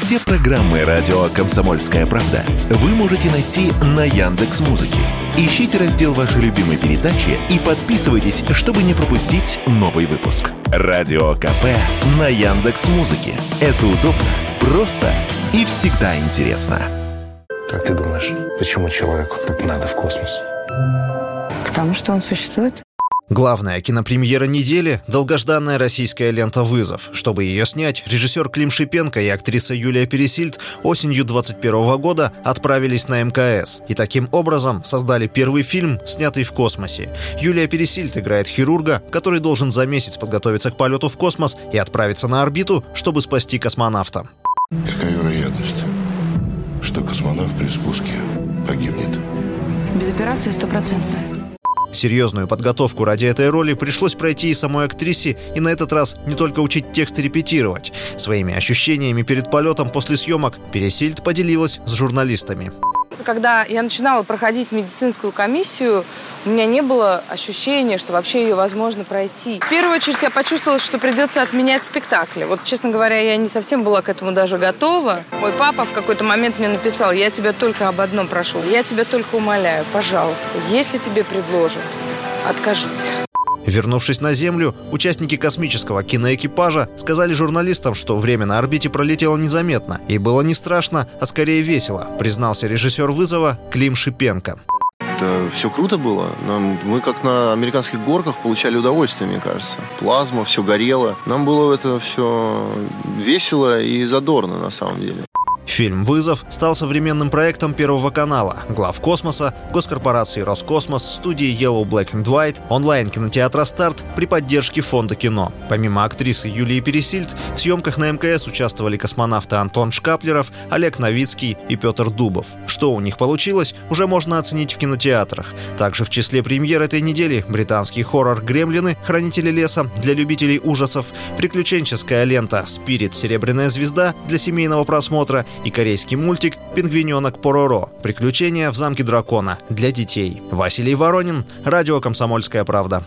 Все программы радио Комсомольская правда вы можете найти на Яндекс Музыке. Ищите раздел вашей любимой передачи и подписывайтесь, чтобы не пропустить новый выпуск. Радио КП на Яндекс Музыке. Это удобно, просто и всегда интересно. Как ты думаешь, почему человеку так надо в космос? Потому что он существует. Главная кинопремьера недели – долгожданная российская лента «Вызов». Чтобы ее снять, режиссер Клим Шипенко и актриса Юлия Пересильд осенью 21 года отправились на МКС и таким образом создали первый фильм, снятый в космосе. Юлия Пересильд играет хирурга, который должен за месяц подготовиться к полету в космос и отправиться на орбиту, чтобы спасти космонавта. Какая вероятность, что космонавт при спуске погибнет? Без операции стопроцентная. Серьезную подготовку ради этой роли пришлось пройти и самой актрисе, и на этот раз не только учить текст и репетировать. Своими ощущениями перед полетом после съемок Пересильд поделилась с журналистами. Когда я начинала проходить медицинскую комиссию, у меня не было ощущения, что вообще ее возможно пройти. В первую очередь я почувствовала, что придется отменять спектакли. Вот, честно говоря, я не совсем была к этому даже готова. Мой папа в какой-то момент мне написал, я тебя только об одном прошу, я тебя только умоляю, пожалуйста, если тебе предложат, откажись. Вернувшись на Землю, участники космического киноэкипажа сказали журналистам, что время на орбите пролетело незаметно. И было не страшно, а скорее весело, признался режиссер вызова Клим Шипенко. Это все круто было. Нам, мы как на американских горках получали удовольствие, мне кажется. Плазма, все горело. Нам было это все весело и задорно на самом деле. Фильм «Вызов» стал современным проектом Первого канала, глав космоса, госкорпорации «Роскосмос», студии Yellow Black and White, онлайн-кинотеатра «Старт» при поддержке Фонда кино. Помимо актрисы Юлии Пересильд, в съемках на МКС участвовали космонавты Антон Шкаплеров, Олег Новицкий и Петр Дубов. Что у них получилось, уже можно оценить в кинотеатрах. Также в числе премьер этой недели британский хоррор «Гремлины. Хранители леса» для любителей ужасов, приключенческая лента «Спирит. Серебряная звезда» для семейного просмотра и корейский мультик «Пингвиненок Пороро. Приключения в замке дракона» для детей. Василий Воронин, радио «Комсомольская правда».